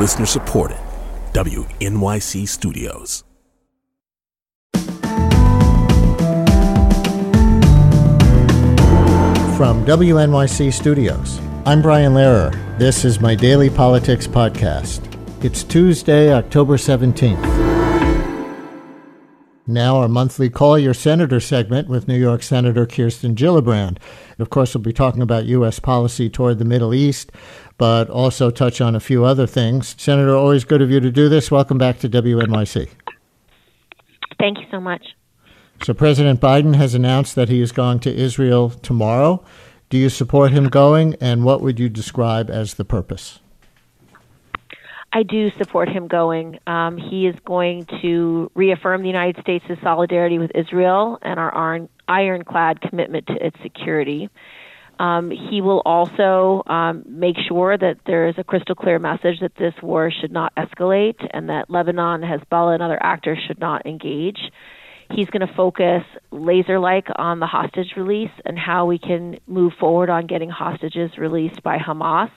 Listener supported. WNYC Studios. From WNYC Studios, I'm Brian Lehrer. This is my daily politics podcast. It's Tuesday, October 17th. Now, our monthly Call Your Senator segment with New York Senator Kirsten Gillibrand. Of course, we'll be talking about U.S. policy toward the Middle East, but also touch on a few other things. Senator, always good of you to do this. Welcome back to WNYC. Thank you so much. So, President Biden has announced that he is going to Israel tomorrow. Do you support him going, and what would you describe as the purpose? I do support him going. Um, he is going to reaffirm the United States' solidarity with Israel and our iron, ironclad commitment to its security. Um, he will also um, make sure that there is a crystal clear message that this war should not escalate and that Lebanon, Hezbollah, and other actors should not engage. He's going to focus laser like on the hostage release and how we can move forward on getting hostages released by Hamas.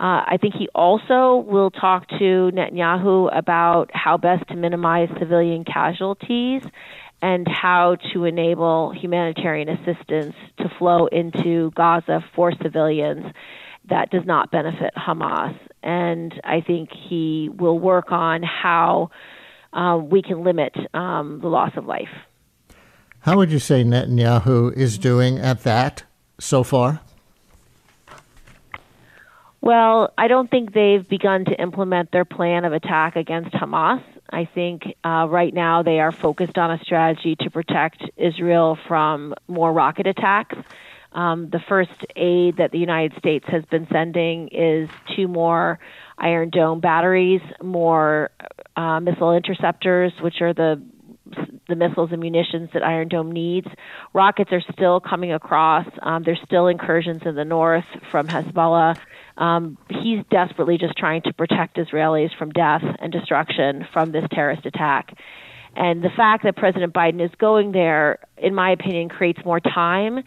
Uh, I think he also will talk to Netanyahu about how best to minimize civilian casualties and how to enable humanitarian assistance to flow into Gaza for civilians that does not benefit Hamas. And I think he will work on how uh, we can limit um, the loss of life. How would you say Netanyahu is doing at that so far? Well, I don't think they've begun to implement their plan of attack against Hamas. I think uh, right now they are focused on a strategy to protect Israel from more rocket attacks. Um, the first aid that the United States has been sending is two more Iron Dome batteries, more uh, missile interceptors, which are the the missiles and munitions that Iron Dome needs. Rockets are still coming across. Um, there's still incursions in the north from Hezbollah. Um, he's desperately just trying to protect Israelis from death and destruction from this terrorist attack. And the fact that President Biden is going there, in my opinion, creates more time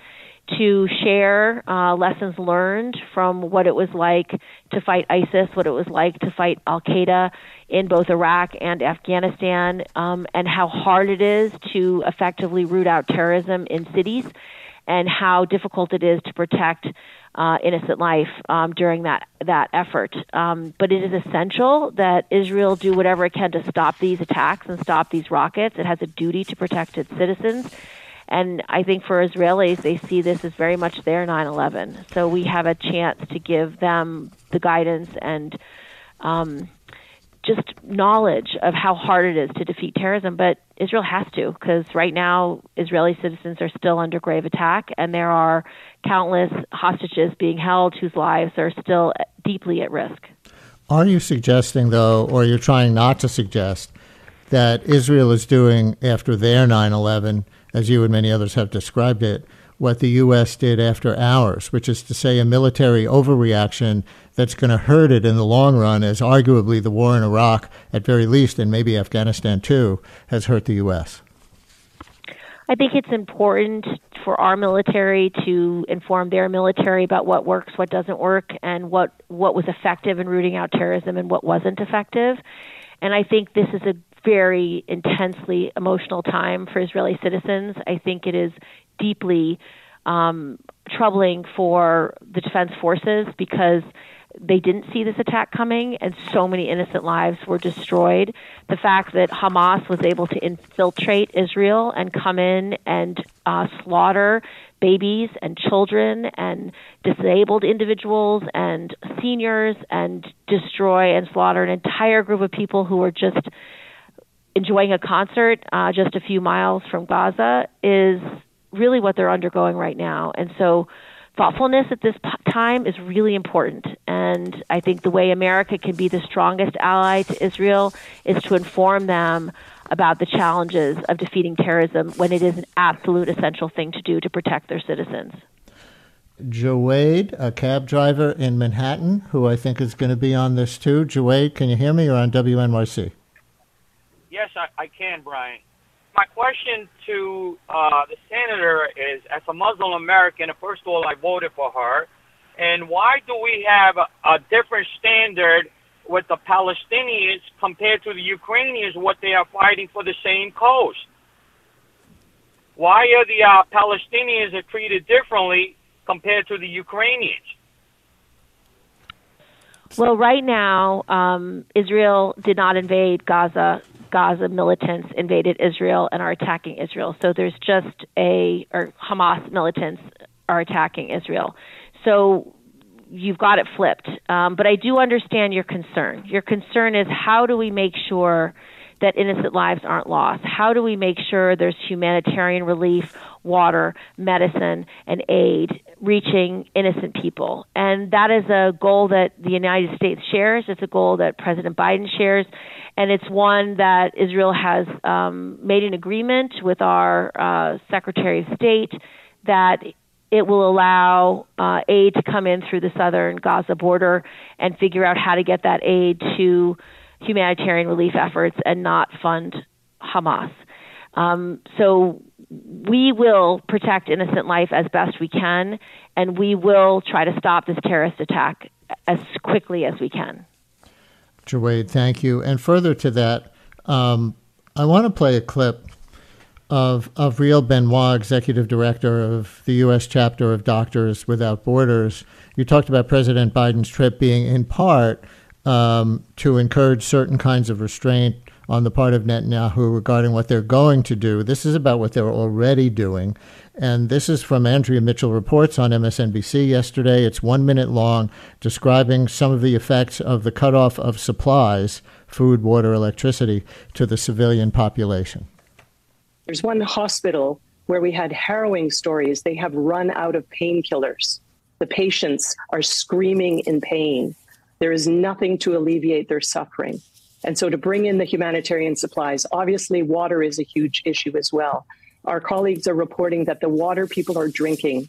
to share uh, lessons learned from what it was like to fight ISIS, what it was like to fight Al Qaeda in both Iraq and Afghanistan, um, and how hard it is to effectively root out terrorism in cities, and how difficult it is to protect uh, innocent life um, during that that effort. Um, but it is essential that Israel do whatever it can to stop these attacks and stop these rockets. It has a duty to protect its citizens. And I think for Israelis, they see this as very much their 9 11. So we have a chance to give them the guidance and um, just knowledge of how hard it is to defeat terrorism. But Israel has to, because right now, Israeli citizens are still under grave attack, and there are countless hostages being held whose lives are still deeply at risk. Are you suggesting, though, or you're trying not to suggest, that Israel is doing after their 9 11? As you and many others have described it, what the U.S. did after ours, which is to say a military overreaction that's going to hurt it in the long run, as arguably the war in Iraq, at very least, and maybe Afghanistan too, has hurt the U.S. I think it's important for our military to inform their military about what works, what doesn't work, and what, what was effective in rooting out terrorism and what wasn't effective. And I think this is a very intensely emotional time for Israeli citizens. I think it is deeply um, troubling for the defense forces because they didn't see this attack coming and so many innocent lives were destroyed. The fact that Hamas was able to infiltrate Israel and come in and uh, slaughter babies and children and disabled individuals and seniors and destroy and slaughter an entire group of people who were just enjoying a concert uh, just a few miles from Gaza is really what they're undergoing right now. And so, thoughtfulness at this p- time is really important. And I think the way America can be the strongest ally to Israel is to inform them about the challenges of defeating terrorism when it is an absolute essential thing to do to protect their citizens. Jawade, a cab driver in Manhattan, who I think is going to be on this too. Jawade, can you hear me? You're on WNYC. Yes, I, I can, Brian. My question to uh, the senator is: As a Muslim American, first of all, I voted for her, and why do we have a, a different standard with the Palestinians compared to the Ukrainians, what they are fighting for the same cause? Why are the uh, Palestinians are treated differently compared to the Ukrainians? Well, right now, um, Israel did not invade Gaza. Gaza militants invaded Israel and are attacking Israel. So there's just a, or Hamas militants are attacking Israel. So you've got it flipped. Um, but I do understand your concern. Your concern is how do we make sure that innocent lives aren't lost? How do we make sure there's humanitarian relief, water, medicine, and aid reaching innocent people? And that is a goal that the United States shares. It's a goal that President Biden shares. And it's one that Israel has um, made an agreement with our uh, Secretary of State that it will allow uh, aid to come in through the southern Gaza border and figure out how to get that aid to humanitarian relief efforts and not fund Hamas. Um, so we will protect innocent life as best we can, and we will try to stop this terrorist attack as quickly as we can. Jawed, thank you. And further to that, um, I want to play a clip of, of Riel Benoit, executive director of the U.S. chapter of Doctors Without Borders. You talked about President Biden's trip being in part um, to encourage certain kinds of restraint on the part of Netanyahu regarding what they're going to do. This is about what they're already doing. And this is from Andrea Mitchell Reports on MSNBC yesterday. It's one minute long, describing some of the effects of the cutoff of supplies food, water, electricity to the civilian population. There's one hospital where we had harrowing stories. They have run out of painkillers. The patients are screaming in pain. There is nothing to alleviate their suffering. And so to bring in the humanitarian supplies, obviously, water is a huge issue as well. Our colleagues are reporting that the water people are drinking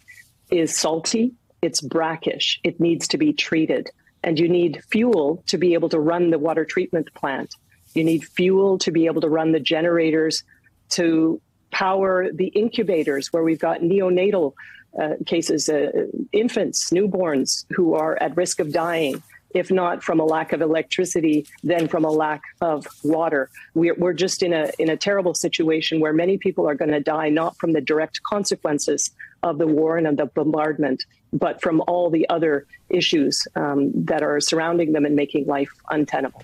is salty, it's brackish, it needs to be treated. And you need fuel to be able to run the water treatment plant. You need fuel to be able to run the generators to power the incubators where we've got neonatal uh, cases, uh, infants, newborns who are at risk of dying if not from a lack of electricity, then from a lack of water. We're, we're just in a, in a terrible situation where many people are going to die not from the direct consequences of the war and of the bombardment, but from all the other issues um, that are surrounding them and making life untenable.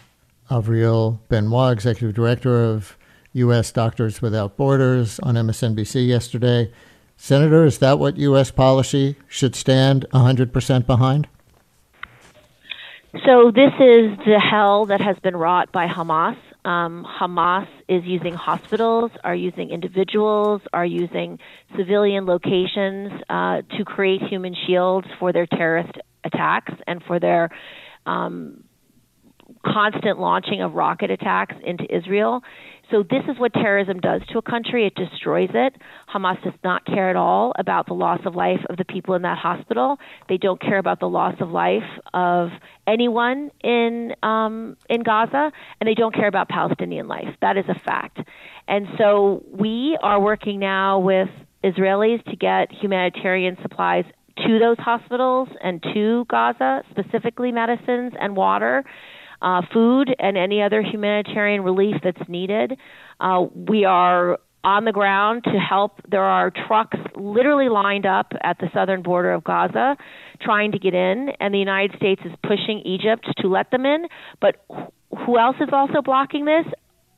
Avril Benoit, Executive Director of U.S. Doctors Without Borders on MSNBC yesterday. Senator, is that what U.S. policy should stand 100% behind? So this is the hell that has been wrought by Hamas. Um, Hamas is using hospitals, are using individuals, are using civilian locations uh, to create human shields for their terrorist attacks and for their um, constant launching of rocket attacks into Israel. So this is what terrorism does to a country. It destroys it. Hamas does not care at all about the loss of life of the people in that hospital. They don't care about the loss of life of anyone in um, in Gaza, and they don't care about Palestinian life. That is a fact. And so we are working now with Israelis to get humanitarian supplies to those hospitals and to Gaza, specifically medicines and water uh, food and any other humanitarian relief that's needed. Uh, we are on the ground to help. There are trucks literally lined up at the southern border of Gaza trying to get in, and the United States is pushing Egypt to let them in. But who else is also blocking this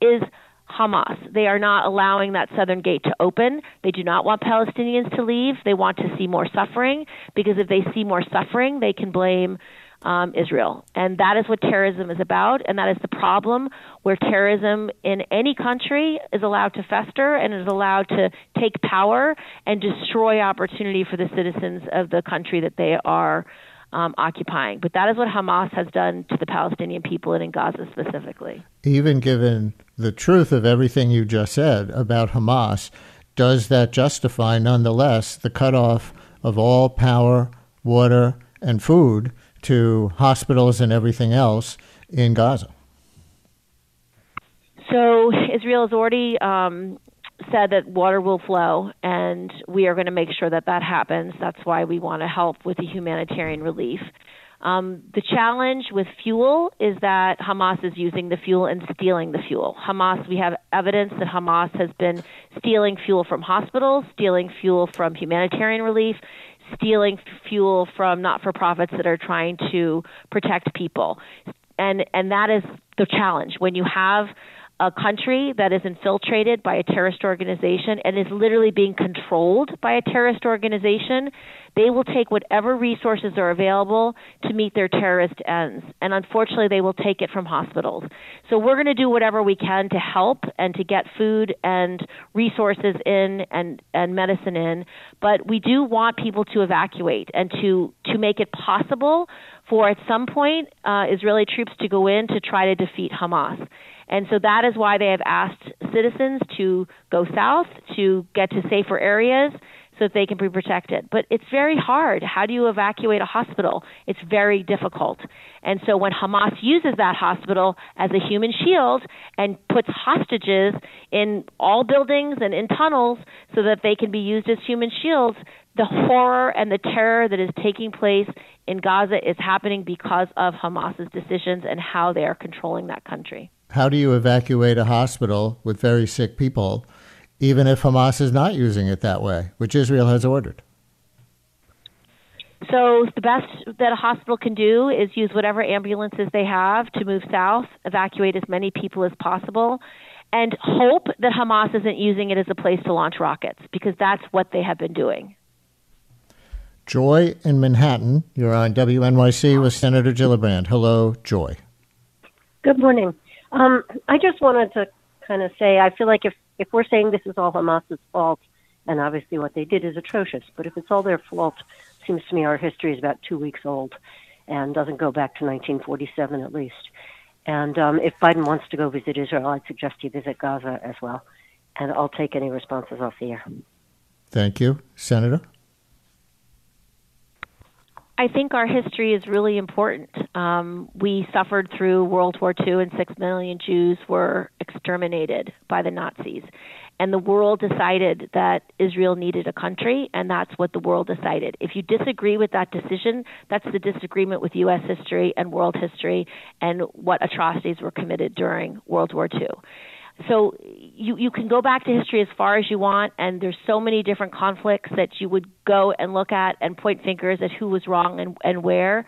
is Hamas. They are not allowing that southern gate to open. They do not want Palestinians to leave. They want to see more suffering because if they see more suffering, they can blame um, Israel. And that is what terrorism is about, and that is the problem where terrorism in any country is allowed to fester and is allowed to take power and destroy opportunity for the citizens of the country that they are um, occupying. But that is what Hamas has done to the Palestinian people and in Gaza specifically. Even given the truth of everything you just said about Hamas, does that justify, nonetheless, the cutoff of all power, water, and food to hospitals and everything else in Gaza? So Israel has already um, said that water will flow, and we are going to make sure that that happens. That's why we want to help with the humanitarian relief. Um, the challenge with fuel is that Hamas is using the fuel and stealing the fuel. Hamas, we have evidence that Hamas has been stealing fuel from hospitals, stealing fuel from humanitarian relief, stealing fuel from not-for-profits that are trying to protect people. And and that is the challenge when you have a country that is infiltrated by a terrorist organization and is literally being controlled by a terrorist organization, they will take whatever resources are available to meet their terrorist ends. And unfortunately, they will take it from hospitals. So we're going to do whatever we can to help and to get food and resources in and, and medicine in. But we do want people to evacuate and to, to make it possible for at some point uh, Israeli troops to go in to try to defeat Hamas. And so that is why they have asked citizens to go south, to get to safer areas so that they can be protected. But it's very hard. How do you evacuate a hospital? It's very difficult. And so when Hamas uses that hospital as a human shield and puts hostages in all buildings and in tunnels so that they can be used as human shields, the horror and the terror that is taking place in Gaza is happening because of Hamas's decisions and how they are controlling that country how do you evacuate a hospital with very sick people, even if Hamas is not using it that way, which Israel has ordered? So the best that a hospital can do is use whatever ambulances they have to move south, evacuate as many people as possible, and hope that Hamas isn't using it as a place to launch rockets because that's what they have been doing. Joy in Manhattan, you're on WNYC with Senator Gillibrand. Hello, Joy. Good morning. Um, I just wanted to kind of say I feel like if if we're saying this is all Hamas's fault, and obviously what they did is atrocious, but if it's all their fault, seems to me our history is about two weeks old, and doesn't go back to 1947 at least. And um, if Biden wants to go visit Israel, I'd suggest he visit Gaza as well. And I'll take any responses off the air. Thank you, Senator. I think our history is really important. Um, we suffered through World War II, and six million Jews were exterminated by the Nazis. And the world decided that Israel needed a country, and that's what the world decided. If you disagree with that decision, that's the disagreement with U.S. history and world history and what atrocities were committed during World War II so you you can go back to history as far as you want and there's so many different conflicts that you would go and look at and point fingers at who was wrong and and where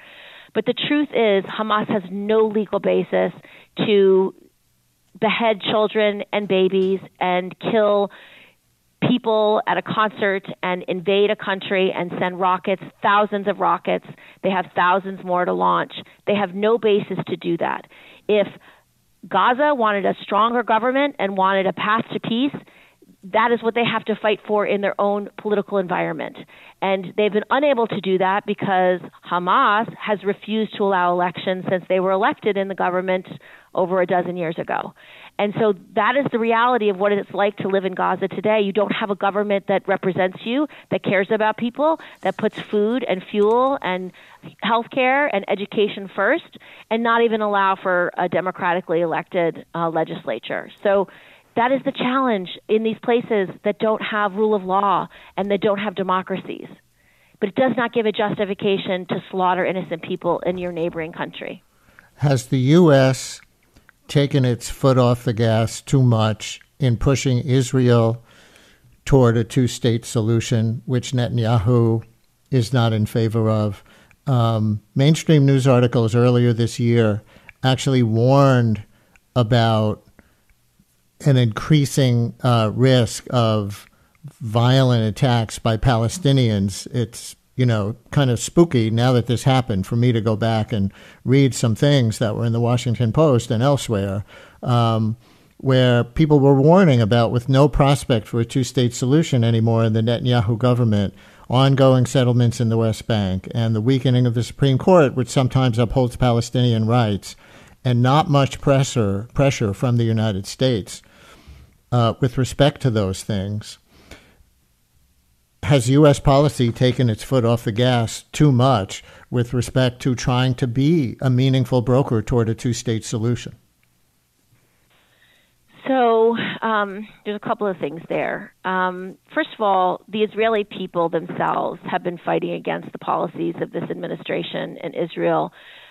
but the truth is Hamas has no legal basis to behead children and babies and kill people at a concert and invade a country and send rockets, thousands of rockets. They have thousands more to launch. They have no basis to do that. If Gaza wanted a stronger government and wanted a path to peace. That is what they have to fight for in their own political environment. And they've been unable to do that because Hamas has refused to allow elections since they were elected in the government over a dozen years ago. And so that is the reality of what it's like to live in Gaza today. You don't have a government that represents you, that cares about people, that puts food and fuel and health care and education first, and not even allow for a democratically elected uh, legislature. So that is the challenge in these places that don't have rule of law and that don't have democracies. But it does not give a justification to slaughter innocent people in your neighboring country. Has the U.S. taken its foot off the gas too much in pushing Israel toward a two state solution, which Netanyahu is not in favor of? Um, mainstream news articles earlier this year actually warned about an increasing uh, risk of violent attacks by Palestinians. It's you know kind of spooky now that this happened for me to go back and read some things that were in the Washington Post and elsewhere. Um, where people were warning about, with no prospect for a two state solution anymore in the Netanyahu government, ongoing settlements in the West Bank and the weakening of the Supreme Court, which sometimes upholds Palestinian rights, and not much pressure pressure from the United States uh, with respect to those things. Has U.S. policy taken its foot off the gas too much with respect to trying to be a meaningful broker toward a two state solution? So um, there's a couple of things there. Um, first of all, the Israeli people themselves have been fighting against the policies of this administration in Israel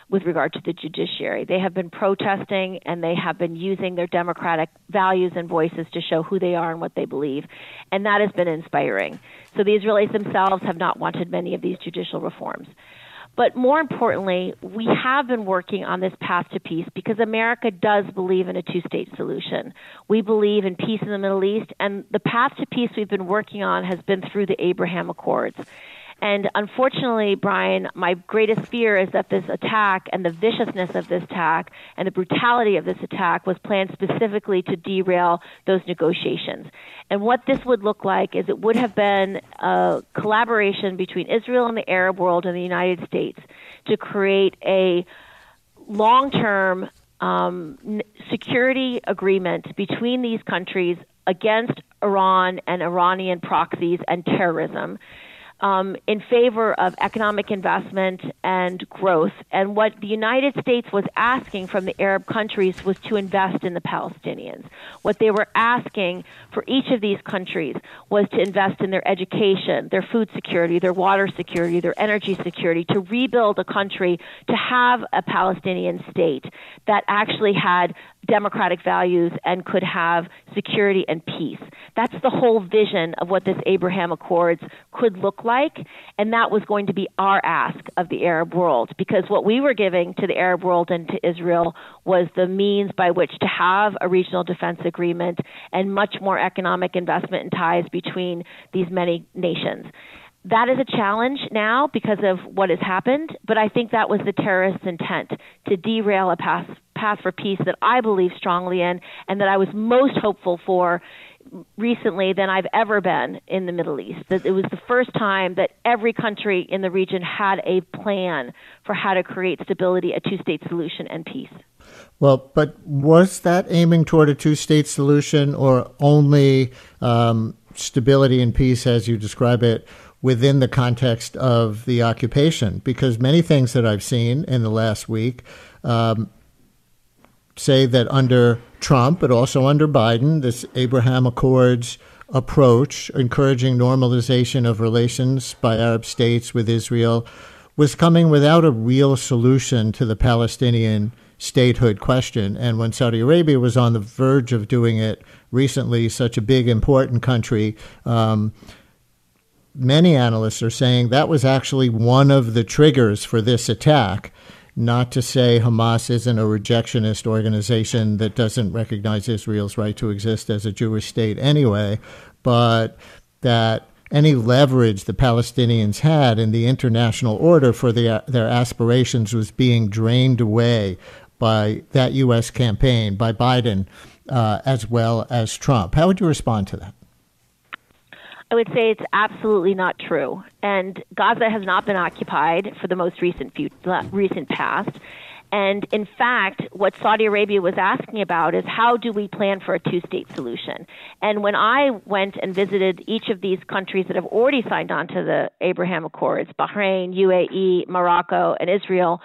with regard to the judiciary. They have been protesting and they have been using their democratic values and voices to show who they are and what they believe. And that has been inspiring. So the Israelis themselves have not wanted many of these judicial reforms. But more importantly, we have been working on this path to peace because America does believe in a two state solution. We believe in peace in the Middle East, and the path to peace we've been working on has been through the Abraham Accords. And unfortunately, Brian, my greatest fear is that this attack and the viciousness of this attack and the brutality of this attack was planned specifically to derail those negotiations. And what this would look like is it would have been a collaboration between Israel and the Arab world and the United States to create a long term um, security agreement between these countries against Iran and Iranian proxies and terrorism um, in favor of economic investment and growth. And what the United States was asking from the Arab countries was to invest in the Palestinians. What they were asking for each of these countries was to invest in their education, their food security, their water security, their energy security, to rebuild a country, to have a Palestinian state that actually had democratic values and could have security and peace. That's the whole vision of what this Abraham Accords could look like, and that was going to be our ask of the Arab world because what we were giving to the Arab world and to Israel was the means by which to have a regional defense agreement and much more economic investment and ties between these many nations that is a challenge now because of what has happened, but I think that was the terrorists' intent to derail a path, path for peace that I believe strongly in and that I was most hopeful for recently than I've ever been in the Middle East. That it was the first time that every country in the region had a plan for how to create stability, a two state solution, and peace. Well, but was that aiming toward a two state solution or only um, stability and peace as you describe it? within the context of the occupation because many things that I've seen in the last week um, say that under Trump, but also under Biden, this Abraham Accords approach, encouraging normalization of relations by Arab states with Israel, was coming without a real solution to the Palestinian statehood question. And when Saudi Arabia was on the verge of doing it recently, such a big, important country, um, many analysts are saying that was actually one of the triggers for this attack. Not to say Hamas isn't a rejectionist organization that doesn't recognize Israel's right to exist as a Jewish state anyway, but that any leverage the Palestinians had in the international order for the, their aspirations was being drained away by that U.S. campaign, by Biden, uh, as well as Trump. How would you respond to that? I would say it's absolutely not true. And Gaza has not been occupied for the most recent few, recent past. And in fact, what Saudi Arabia was asking about is how do we plan for a two state solution? And when I went and visited each of these countries that have already signed on to the Abraham Accords Bahrain, UAE, Morocco, and Israel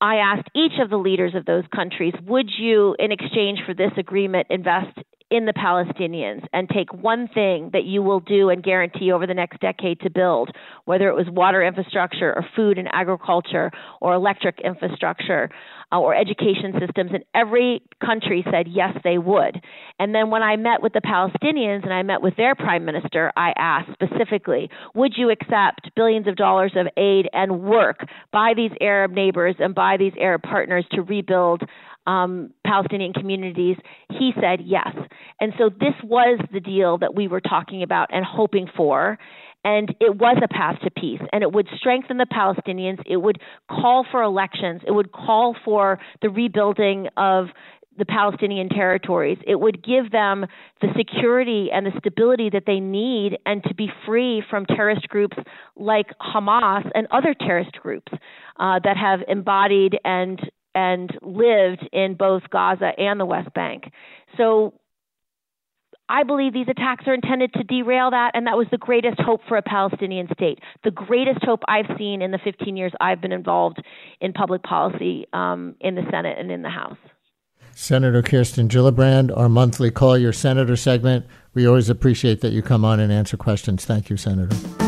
I asked each of the leaders of those countries, would you, in exchange for this agreement, invest in the Palestinians and take one thing that you will do and guarantee over the next decade to build, whether it was water infrastructure or food and agriculture or electric infrastructure uh, or education systems, and every country said yes, they would. And then when I met with the Palestinians and I met with their prime minister, I asked specifically, would you accept billions of dollars of aid and work by these Arab neighbors and by these Arab partners to rebuild um, Palestinian communities, he said yes. And so this was the deal that we were talking about and hoping for. And it was a path to peace, and it would strengthen the Palestinians. It would call for elections. It would call for the rebuilding of the Palestinian territories. It would give them the security and the stability that they need and to be free from terrorist groups like Hamas and other terrorist groups uh, that have embodied and and lived in both Gaza and the West Bank. So I believe these attacks are intended to derail that, and that was the greatest hope for a Palestinian state. The greatest hope I've seen in the 15 years I've been involved in public policy um, in the Senate and in the House. Senator Kirsten Gillibrand, our monthly Call Your Senator segment. We always appreciate that you come on and answer questions. Thank you, Senator.